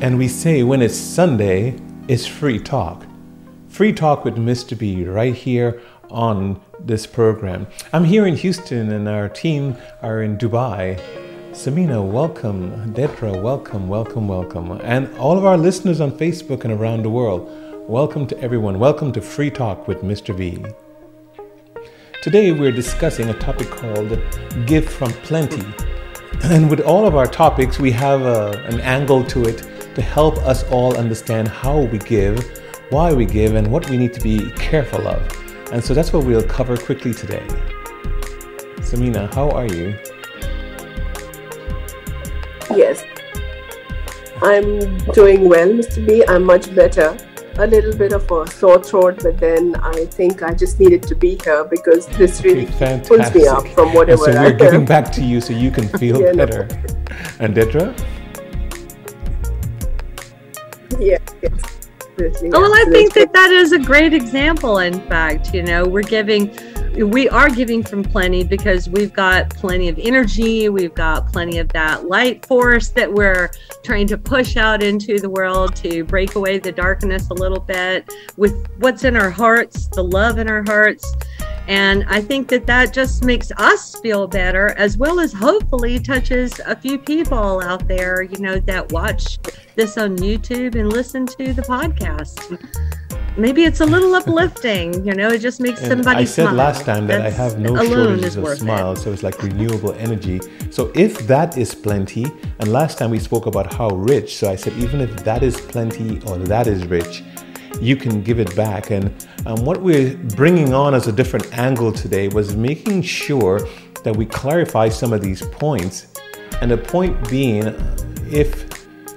And we say when it's Sunday, it's free talk. Free talk with Mr. B right here on this program. I'm here in Houston and our team are in Dubai. Samina, welcome. Dedra, welcome, welcome, welcome. And all of our listeners on Facebook and around the world, welcome to everyone. Welcome to Free Talk with Mr. B. Today we're discussing a topic called Give from Plenty. And with all of our topics, we have a, an angle to it to help us all understand how we give, why we give, and what we need to be careful of. And so that's what we'll cover quickly today. Samina, how are you? Yes, I'm doing well, Mr. B. I'm much better a little bit of a sore throat, but then I think I just needed to be here because this really okay, pulls me up from whatever. And so we're giving back to you so you can feel yeah, better. No. And Dedra? Yeah. Well, I think that that is a great example. In fact, you know, we're giving we are giving from plenty because we've got plenty of energy, we've got plenty of that light force that we're trying to push out into the world to break away the darkness a little bit with what's in our hearts, the love in our hearts. And I think that that just makes us feel better, as well as hopefully touches a few people out there, you know, that watch this on YouTube and listen to the podcast maybe it's a little uplifting. You know, it just makes and somebody. I said smile. last time that That's I have no shortages of smiles, so it's like renewable energy. So if that is plenty, and last time we spoke about how rich, so I said even if that is plenty or that is rich, you can give it back. And um, what we're bringing on as a different angle today was making sure that we clarify some of these points. And the point being, if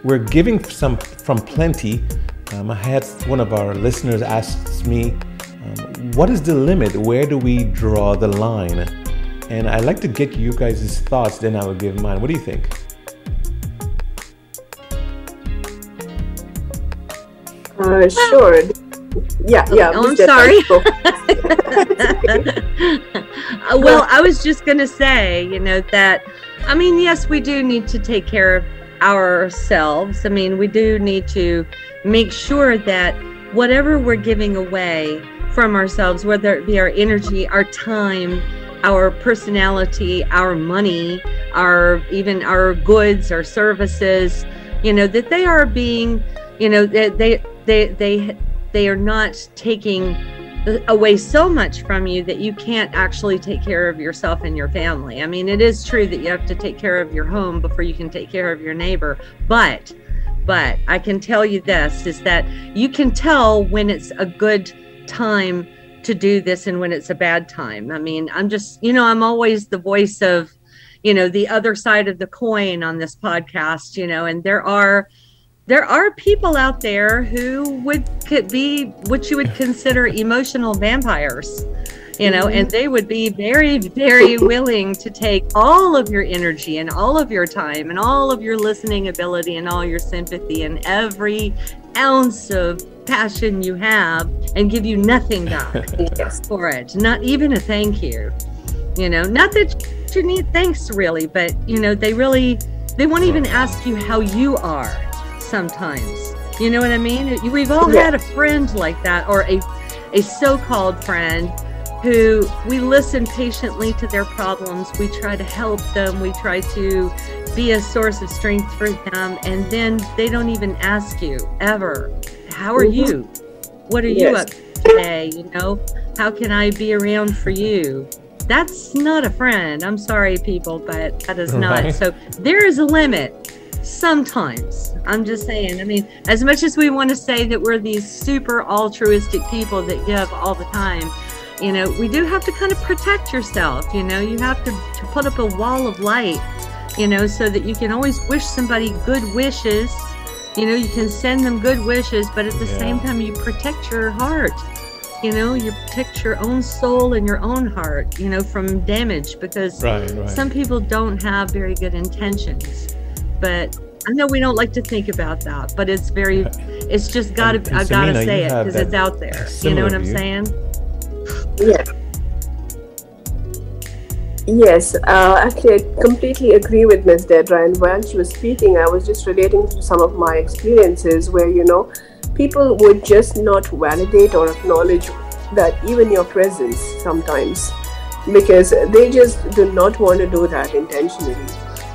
we're giving some from plenty, um, I had one of our listeners ask me, um, what is the limit? Where do we draw the line? And I'd like to get you guys' thoughts, then I will give mine. What do you think? Uh, sure. Yeah, yeah. Oh, I'm sorry. well, I was just going to say, you know, that, I mean, yes, we do need to take care of ourselves. I mean, we do need to make sure that whatever we're giving away from ourselves, whether it be our energy, our time, our personality, our money, our even our goods, our services, you know, that they are being, you know, they they they they, they are not taking away so much from you that you can't actually take care of yourself and your family. I mean, it is true that you have to take care of your home before you can take care of your neighbor, but but I can tell you this is that you can tell when it's a good time to do this and when it's a bad time. I mean, I'm just, you know, I'm always the voice of, you know, the other side of the coin on this podcast, you know, and there are there are people out there who would could be what you would consider emotional vampires you know and mm-hmm. they would be very very willing to take all of your energy and all of your time and all of your listening ability and all your sympathy and every ounce of passion you have and give you nothing back for it. Not even a thank you you know. Not that you need thanks really but you know they really they won't even mm-hmm. ask you how you are sometimes. You know what I mean? We've all yeah. had a friend like that or a a so-called friend who we listen patiently to their problems. We try to help them. We try to be a source of strength for them. And then they don't even ask you ever, How are mm-hmm. you? What are yes. you up today? You know, how can I be around for you? That's not a friend. I'm sorry, people, but that is right. not. So there is a limit sometimes i'm just saying i mean as much as we want to say that we're these super altruistic people that give all the time you know we do have to kind of protect yourself you know you have to, to put up a wall of light you know so that you can always wish somebody good wishes you know you can send them good wishes but at the yeah. same time you protect your heart you know you protect your own soul and your own heart you know from damage because right, right. some people don't have very good intentions but I know we don't like to think about that, but it's very, it's just got to, I got to say it because it's out there. You know what I'm saying? Yeah. Yes, uh, actually, I completely agree with Ms. Dedra. And while she was speaking, I was just relating to some of my experiences where, you know, people would just not validate or acknowledge that even your presence sometimes because they just do not want to do that intentionally.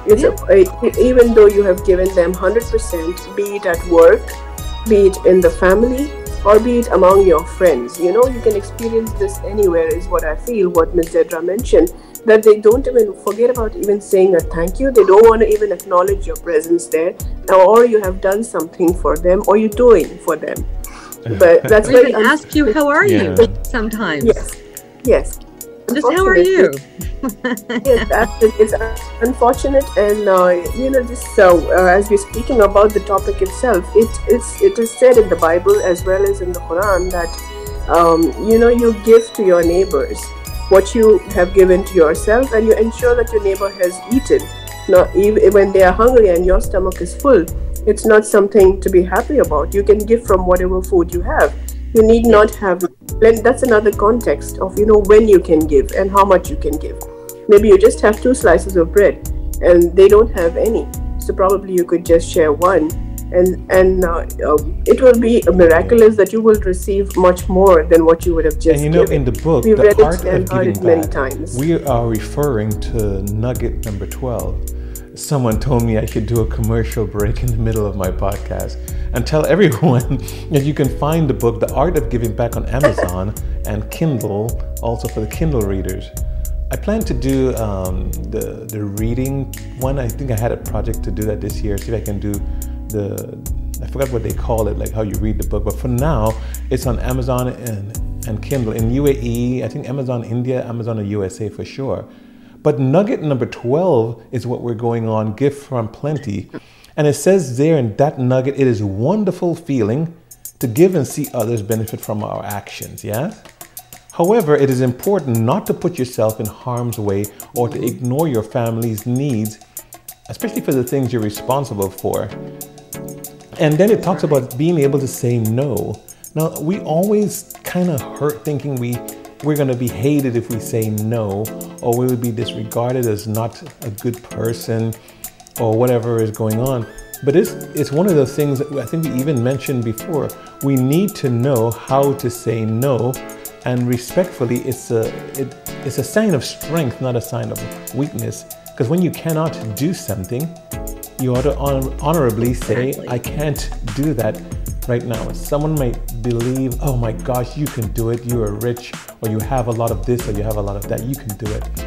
It's yeah. a, even though you have given them 100%, be it at work, be it in the family, or be it among your friends. You know, you can experience this anywhere, is what I feel, what Ms. Dedra mentioned, that they don't even forget about even saying a thank you. They don't want to even acknowledge your presence there, or you have done something for them, or you're doing for them. But that's why I ask you, how are yeah. you sometimes? Yes, yes. Just how are you? yes, it's unfortunate, and uh, you know, just so uh, as we're speaking about the topic itself, it is it is said in the Bible as well as in the Quran that um, you know you give to your neighbors what you have given to yourself, and you ensure that your neighbor has eaten. Not even when they are hungry and your stomach is full, it's not something to be happy about. You can give from whatever food you have you need not have that's another context of you know when you can give and how much you can give. Maybe you just have two slices of bread and they don't have any. So probably you could just share one and and uh, um, it will be miraculous that you will receive much more than what you would have just and you know given. in the book We've the read art it and of heard giving it many back, times. We are referring to nugget number 12 someone told me I should do a commercial break in the middle of my podcast and tell everyone that you can find the book, The Art of Giving Back, on Amazon and Kindle, also for the Kindle readers. I plan to do um, the the reading one. I think I had a project to do that this year. See if I can do the I forgot what they call it, like how you read the book. But for now, it's on Amazon and and Kindle in UAE. I think Amazon India, Amazon USA for sure. But nugget number 12 is what we're going on gift from plenty. And it says there in that nugget, it is wonderful feeling to give and see others benefit from our actions, yes? However, it is important not to put yourself in harm's way or to ignore your family's needs, especially for the things you're responsible for. And then it talks about being able to say no. Now, we always kind of hurt thinking we we're going to be hated if we say no, or we would be disregarded as not a good person, or whatever is going on. But it's, it's one of those things that I think we even mentioned before. We need to know how to say no, and respectfully, it's a, it, it's a sign of strength, not a sign of weakness. Because when you cannot do something, you ought to honorably say, exactly. I can't do that right now. Someone might believe, oh my gosh, you can do it, you are rich, or you have a lot of this, or you have a lot of that, you can do it.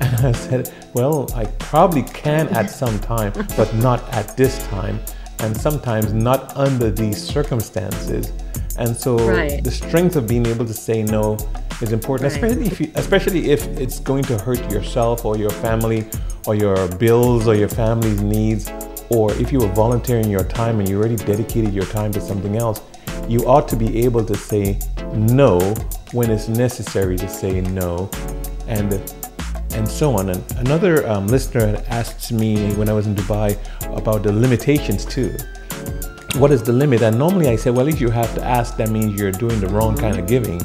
And I said, well, I probably can at some time, but not at this time, and sometimes not under these circumstances. And so right. the strength of being able to say no is important, right. especially if you, especially if it's going to hurt yourself or your family or your bills or your family's needs or if you were volunteering your time and you already dedicated your time to something else, you ought to be able to say no when it's necessary to say no, and and so on. And another um, listener asked me when I was in Dubai about the limitations too. What is the limit? And normally I say, well, if you have to ask, that means you're doing the wrong kind of giving.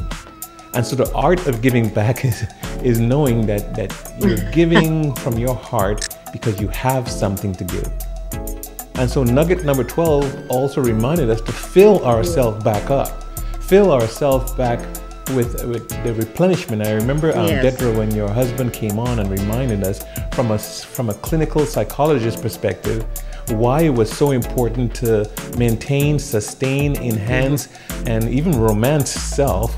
And so the art of giving back is is knowing that that you're giving from your heart because you have something to give. And so, nugget number 12 also reminded us to fill ourselves back up, fill ourselves back with, with the replenishment. I remember, um, yes. Dedra, when your husband came on and reminded us from a, from a clinical psychologist perspective why it was so important to maintain, sustain, enhance, and even romance self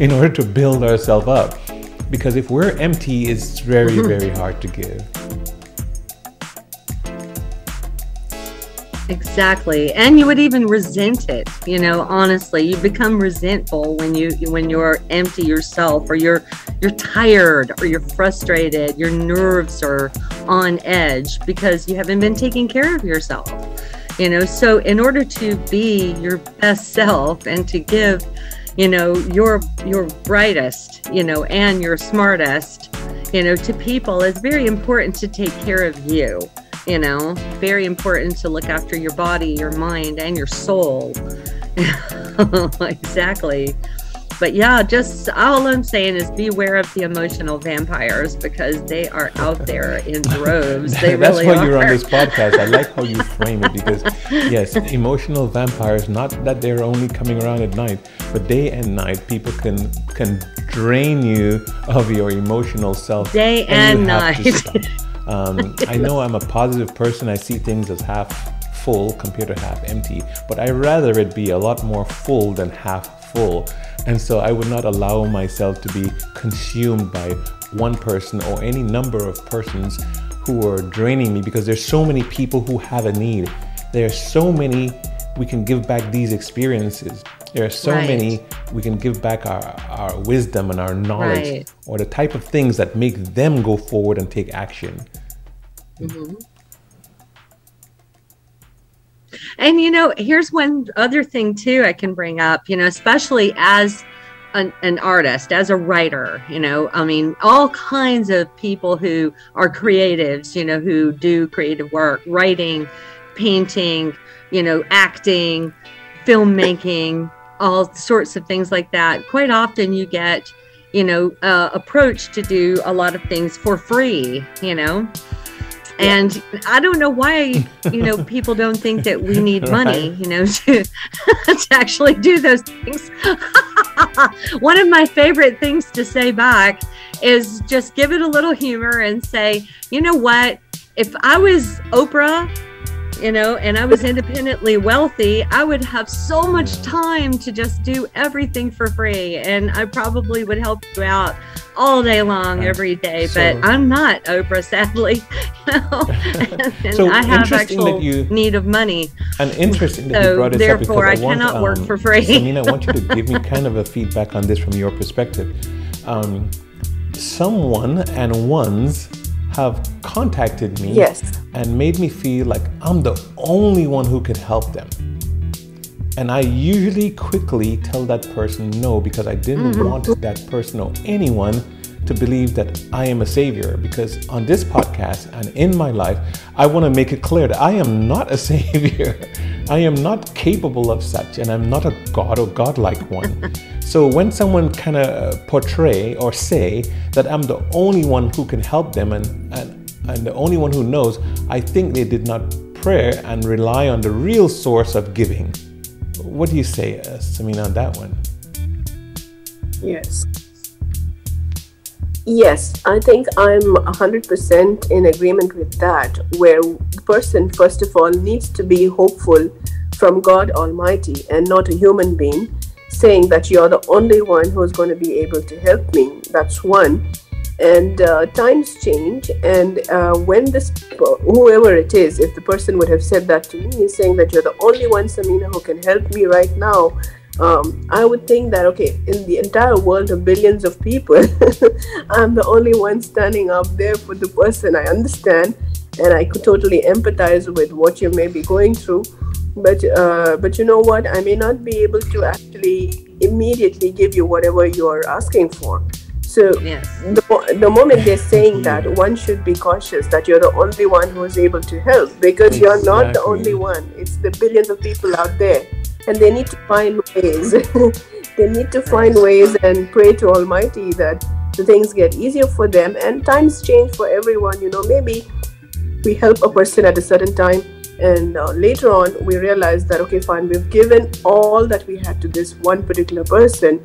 in order to build ourselves up. Because if we're empty, it's very, very hard to give. Exactly. And you would even resent it, you know, honestly. You become resentful when you when you're empty yourself or you're you're tired or you're frustrated, your nerves are on edge because you haven't been taking care of yourself. You know, so in order to be your best self and to give, you know, your your brightest, you know, and your smartest, you know, to people, it's very important to take care of you you know very important to look after your body your mind and your soul exactly but yeah, just all I'm saying is beware of the emotional vampires because they are out there in droves. They That's really why are. you're on this podcast. I like how you frame it because, yes, emotional vampires. Not that they're only coming around at night, but day and night, people can can drain you of your emotional self. Day and night. Um, I know I'm a positive person. I see things as half full compared to half empty, but I rather it be a lot more full than half full. And so I would not allow myself to be consumed by one person or any number of persons who are draining me because there's so many people who have a need. There are so many we can give back these experiences. There are so Right. many we can give back our, our wisdom and our knowledge Right. or the type of things that make them go forward and take action. And you know, here's one other thing too I can bring up, you know, especially as an, an artist, as a writer, you know, I mean, all kinds of people who are creatives, you know, who do creative work, writing, painting, you know, acting, filmmaking, all sorts of things like that. Quite often you get, you know, uh, approached to do a lot of things for free, you know. And I don't know why, you know, people don't think that we need money, you know, to, to actually do those things. One of my favorite things to say back is just give it a little humor and say, you know what? If I was Oprah, you know, and I was independently wealthy, I would have so much time to just do everything for free. And I probably would help you out all day long, Right. every day. So- but I'm not Oprah, sadly. You know? and So I have interesting that actual you- need of money. And interesting that you brought this therefore, up because I I, want, cannot work um, for free. I mean, I want you to give me kind of a feedback on this from your perspective. Um, someone and ones have contacted me Yes. And made me feel like I'm the only one who could help them. And I usually quickly tell that person no because I didn't Mm-hmm. want that person or anyone to believe that I am a savior. Because on this podcast and in my life, I want to make it clear that I am not a savior. I am not capable of such, and I'm not a god or godlike one. so when someone kind of portray or say that I'm the only one who can help them and, and, and the only one who knows, I think they did not pray and rely on the real source of giving. What do you say, uh, Samina, on that one? Yes. Yes, I think I'm 100% in agreement with that, where the person, first of all, needs to be hopeful from God Almighty and not a human being saying that you're the only one who's going to be able to help me. That's one. And uh, times change, and uh, when this, whoever it is, if the person would have said that to me, saying that you're the only one, Samina, who can help me right now, um, I would think that okay, in the entire world of billions of people, I'm the only one standing up there for the person. I understand, and I could totally empathize with what you may be going through. But uh, but you know what? I may not be able to actually immediately give you whatever you are asking for. So Yes. the, the moment they're saying that, one should be cautious that you're the only one who is able to help because you're not the only one. It's the billions of people out there, and they need to find ways. they need to find ways and pray to Almighty that the things get easier for them and times change for everyone. You know, maybe we help a person at a certain time and uh, later on we realize that okay fine we've given all that we had to this one particular person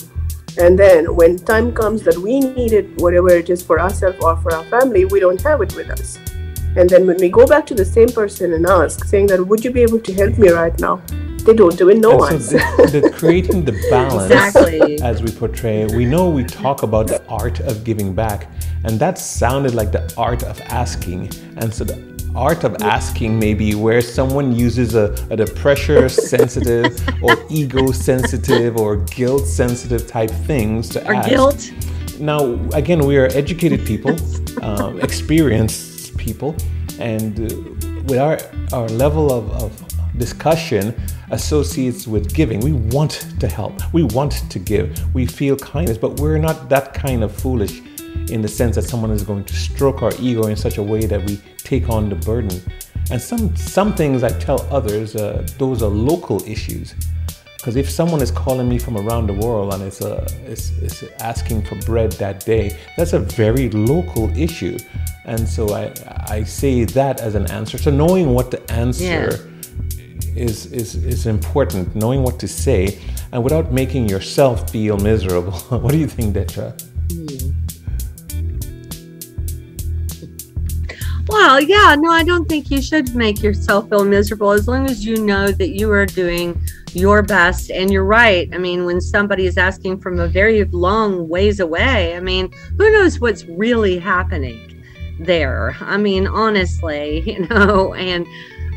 and then when time comes that we need it whatever it is for ourselves or for our family we don't have it with us and then when we go back to the same person and ask saying that would you be able to help me right now they don't even know And us so the, the creating the balance Exactly. as we portray, we know we talk about the art of giving back, and that sounded like the art of asking. And so the art of asking maybe where someone uses a, a the pressure sensitive or ego sensitive or guilt sensitive type things to Or ask. guilt. Now, again, we are educated people, um, experienced people, and uh, with our, our level of, of discussion associates with giving, we want to help, we want to give, we feel kindness, but we're not that kind of foolish in the sense that someone is going to stroke our ego in such a way that we take on the burden. And some some things I tell others, uh, those are local issues Because if someone is calling me from around the world and it's, a, it's, it's asking for bread that day, that's a very local issue. And so I, I say that as an answer. So knowing what to answer yeah. is, is, is important, knowing what to say, and without making yourself feel miserable. what do you think, Dedra? Mm. Well, yeah, no, I don't think you should make yourself feel miserable as long as you know that you are doing your best. And you're right. I mean, when somebody is asking from a very long ways away, I mean, who knows what's really happening there? I mean, honestly, you know, and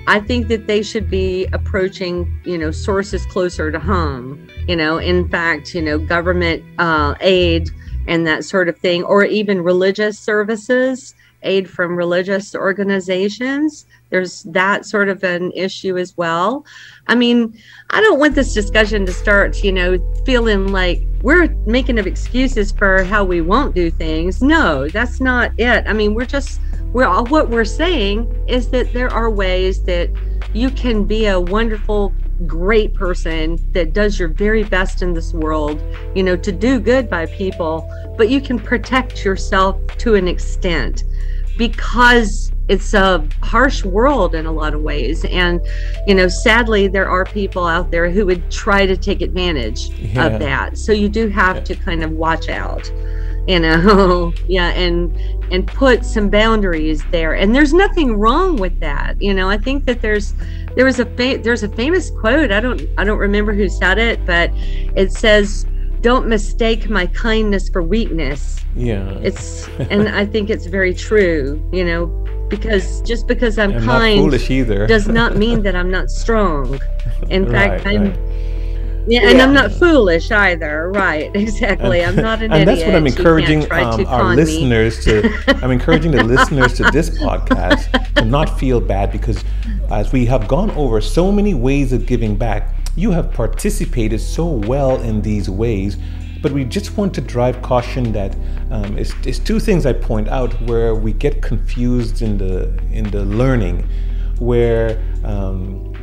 I think that they should be approaching, you know, sources closer to home. You know, in fact, you know, government uh, aid and that sort of thing, or even religious services aid from religious organizations. There's that sort of an issue as well. I mean, I don't want this discussion to start, you know, feeling like we're making up excuses for how we won't do things. No, that's not it. I mean, we're just we're all what we're saying is that there are ways that you can be a wonderful great person that does your very best in this world, you know, to do good by people, but you can protect yourself to an extent because it's a harsh world in a lot of ways. And you know sadly there are people out there who would try to take advantage yeah. of that. So you do have to kind of watch out you know? Yeah and and put some boundaries there. And there's nothing wrong with that you know? I think that there's there was a fa- there's a famous quote i don't i don't remember who said it but it says don't mistake my kindness for weakness. Yeah. It's and I think it's very true, you know, because just because I'm, I'm kind foolish either. does not mean that I'm not strong. In fact, right, I'm right. Yeah, and yeah. I'm not foolish either. Right, exactly. I'm not an and idiot. that's what I'm encouraging um, our listeners me. to. I'm encouraging the listeners to this podcast to not feel bad because, as we have gone over so many ways of giving back, you have participated so well in these ways, but we just want to drive caution that um, it's, it's two things I point out where we get confused in the in the learning, where um,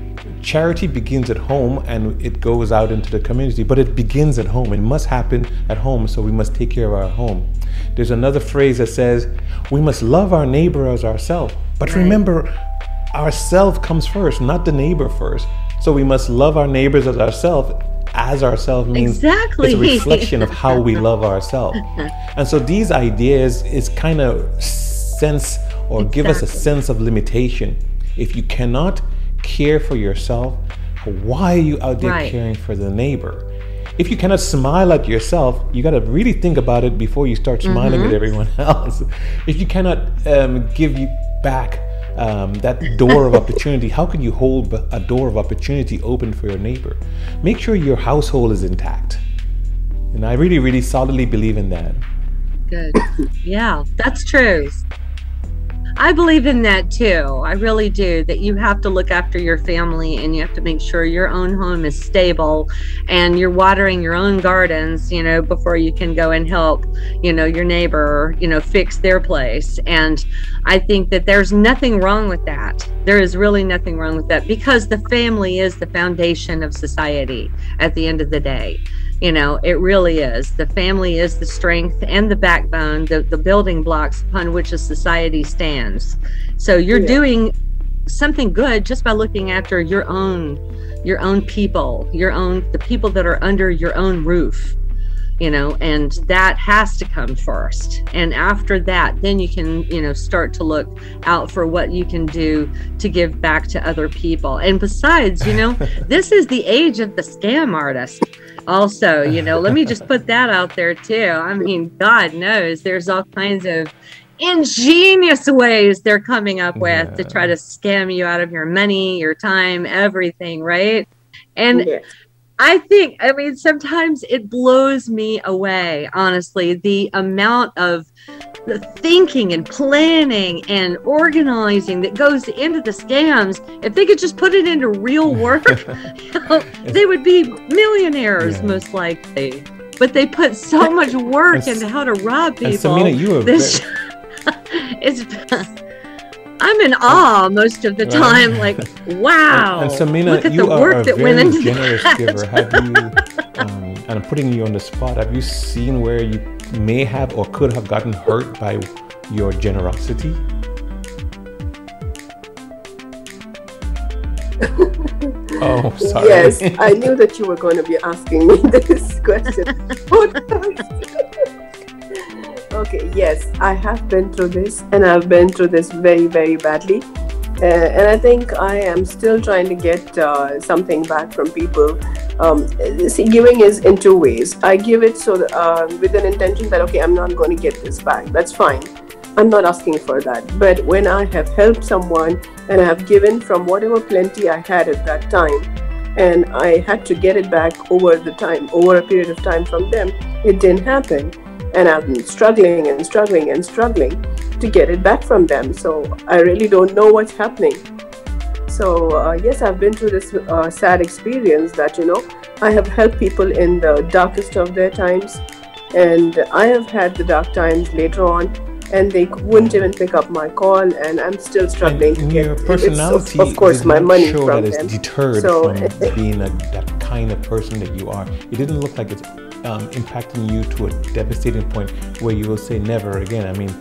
charity begins at home and it goes out into the community, but it begins at home. It must happen at home, so we must take care of our home. There's another phrase that says we must love our neighbor as ourselves. But right. remember, ourself comes first, not the neighbor first. So we must love our neighbors as ourselves. As ourselves means exactly. it's a reflection of how we love ourselves. And so these ideas is kind of sense or exactly. give us a sense of limitation. If you cannot care for yourself, why are you out there right. caring for the neighbor? If you cannot smile at yourself, you got to really think about it before you start smiling mm-hmm. at everyone else. If you cannot um, give you back um, that door of opportunity, how can you hold a door of opportunity open for your neighbor? Make sure your household is intact. And I really, really solidly believe in that. Good. Yeah, that's true. I believe in that too. I really do. That you have to look after your family and you have to make sure your own home is stable and you're watering your own gardens, you know, before you can go and help, you know, your neighbor, you know, fix their place. And I think that there's nothing wrong with that. There is really nothing wrong with that because the family is the foundation of society at the end of the day. You know, it really is. The family is the strength and the backbone, the, the building blocks upon which a society stands. So you're yeah. doing something good just by looking after your own your own people, your own the people that are under your own roof you know and that has to come first and after that then you can you know start to look out for what you can do to give back to other people and besides you know this is the age of the scam artist also you know let me just put that out there too. I mean god knows there's all kinds of ingenious ways they're coming up with yeah. to try to scam you out of your money your time everything right? And yeah I think, I mean, sometimes it blows me away, honestly, the amount of the thinking and planning and organizing that goes into the scams. If they could just put it into real work, you know, they would be millionaires, yeah. most likely. But they put so much work into how to rob people. Samina, you are this, it's I'm in awe most of the time. Like, wow! And, and Samina, look at you the are work a that very went into generous that. giver. Have you? Um, and I'm putting you on the spot. Have you seen where you may have or could have gotten hurt by your generosity? oh, sorry. Yes, I knew that you were going to be asking me this question. Okay, yes, I have been through this, and I've been through this very, very badly. Uh, and I think I am still trying to get uh, something back from people. Um, see, giving is in two ways. I give it so that, uh, with an intention that okay, I'm not going to get this back. That's fine. I'm not asking for that. But when I have helped someone and I have given from whatever plenty I had at that time, and I had to get it back over the time, over a period of time from them, it didn't happen. And I've been struggling and struggling and struggling to get it back from them. So I really don't know what's happening. So, uh, yes, I've been through this uh, sad experience that, you know, I have helped people in the darkest of their times. And I have had the dark times later on, and they wouldn't even pick up my call, and I'm still struggling and to your get, personality, of course, my money show from that them. it's deterred So- from being a, that kind of person that you are. It didn't look like it's um, impacting you to a devastating point where you will say never again. I mean,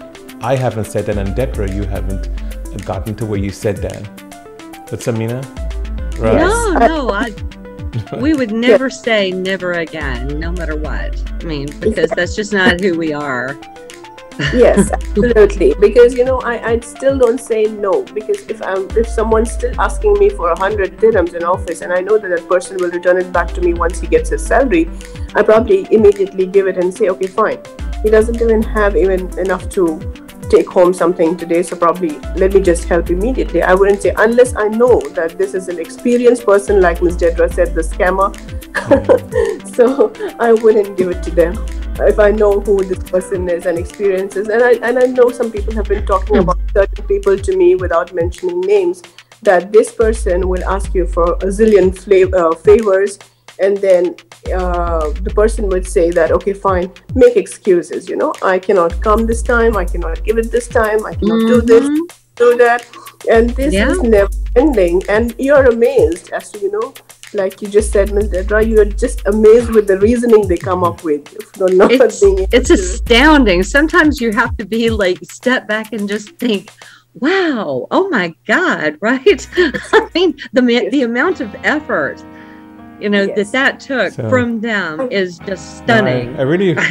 I haven't said that, and Deborah, you haven't gotten to where you said that. But Samina, right? No, no, I, we would never say never again, no matter what. I mean, because that's just not who we are. Yes absolutely. Because you know I, I still don't say no. Because if i'm if someone's still asking me for a hundred dirhams in office and i know that that person will return it back to me once he gets his salary i probably immediately give it and say okay fine. He doesn't even have even enough to take home something today so probably let me just help immediately. I wouldn't say unless i know that this is an experienced person like ms dedra said the scammer. So i wouldn't give it to them if I know who this person is and experiences, and I and I know some people have been talking about certain people to me without mentioning names, that this person will ask you for a zillion flav- uh, favors, and then uh, the person would say that okay, fine, make excuses. You know, I cannot come this time, I cannot give it this time, I cannot do this, do that, and this Yeah. is never ending, and you're amazed as to you know like you just said, Ms. Dedra, you're just amazed with the reasoning they come up with. For not It's, being it's to- astounding. Sometimes you have to be like, step back and just think, wow, oh my God, right? I mean, the, ma- the amount of effort, you know, Yes. that that took So- from them is just No, I- stunning. I, really,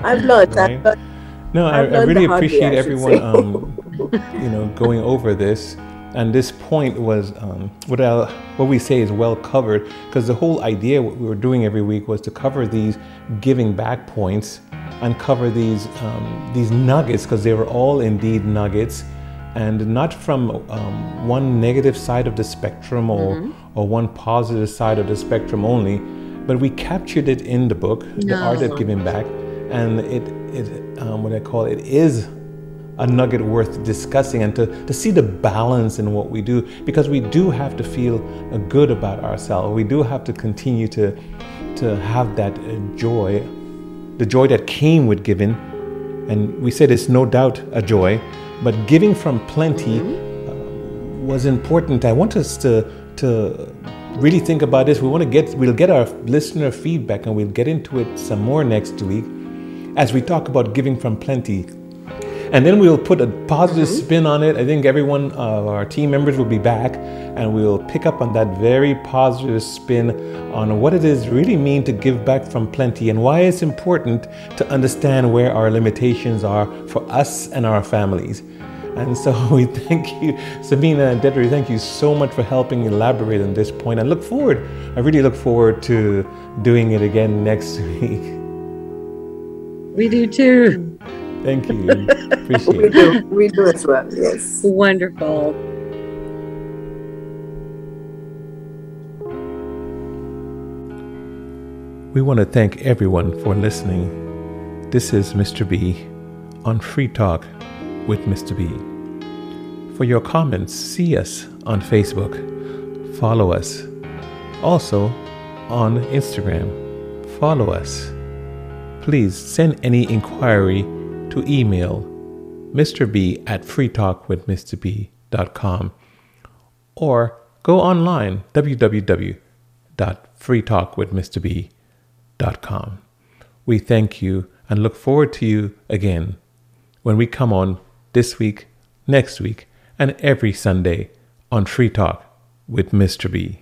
I've learned Right. that. no, I, I've I learned really the hard way, appreciate everyone, um, you know, going over this. And this point was um, what I, what we say is well covered because the whole idea what we were doing every week was to cover these giving back points and cover these um, these nuggets because they were all indeed nuggets. And not from um, one negative side of the spectrum or or one positive side of the spectrum only, but we captured it in the book, the art of giving back, and it it um, what I call it is a nugget worth discussing and to, to see the balance in what we do because we do have to feel good about ourselves. We do have to continue to to have that uh, joy, the joy that came with giving. And we said it's no doubt a joy, but giving from plenty uh, was important. I want us to to really think about this. We want to get we'll get our listener feedback and we'll get into it some more next week as we talk about giving from plenty. And then we'll put a positive mm-hmm. spin on it. I think everyone of our team members will be back and we'll pick up on that very positive spin on what it is really mean to give back from plenty and why it's important to understand where our limitations are for us and our families. And so we thank you, Samina and Dedra, thank you so much for helping elaborate on this point. I look forward, I really look forward to doing it again next week. We do too. Thank you. Appreciate We it. do, we do as well. Yes. Wonderful. We want to thank everyone for listening. This is Mr. B on Free Talk with Mr. B. For your comments, see us on Facebook, follow us. Also on Instagram, follow us. Please send any inquiry to email Mr. B at freetalkwithmrb.com or go online www.freetalkwithmrb.com. We thank you and look forward to you again when we come on this week, next week, and every Sunday on Free Talk with Mr. B.